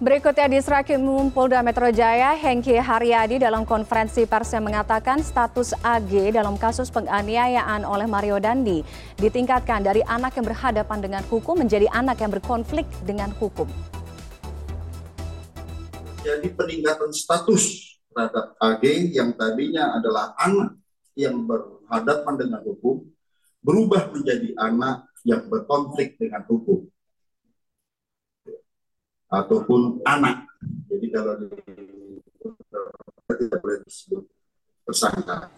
Berikutnya di Srakim Polda Metro Jaya, Hengki Haryadi dalam konferensi pers yang mengatakan status AG dalam kasus penganiayaan oleh Mario Dandi ditingkatkan dari anak yang berhadapan dengan hukum menjadi anak yang berkonflik dengan hukum. Jadi peningkatan status terhadap AG yang tadinya adalah anak yang berhadapan dengan hukum berubah menjadi anak yang berkonflik dengan hukum ataupun anak. Jadi kalau di, tidak boleh disebut tersangka.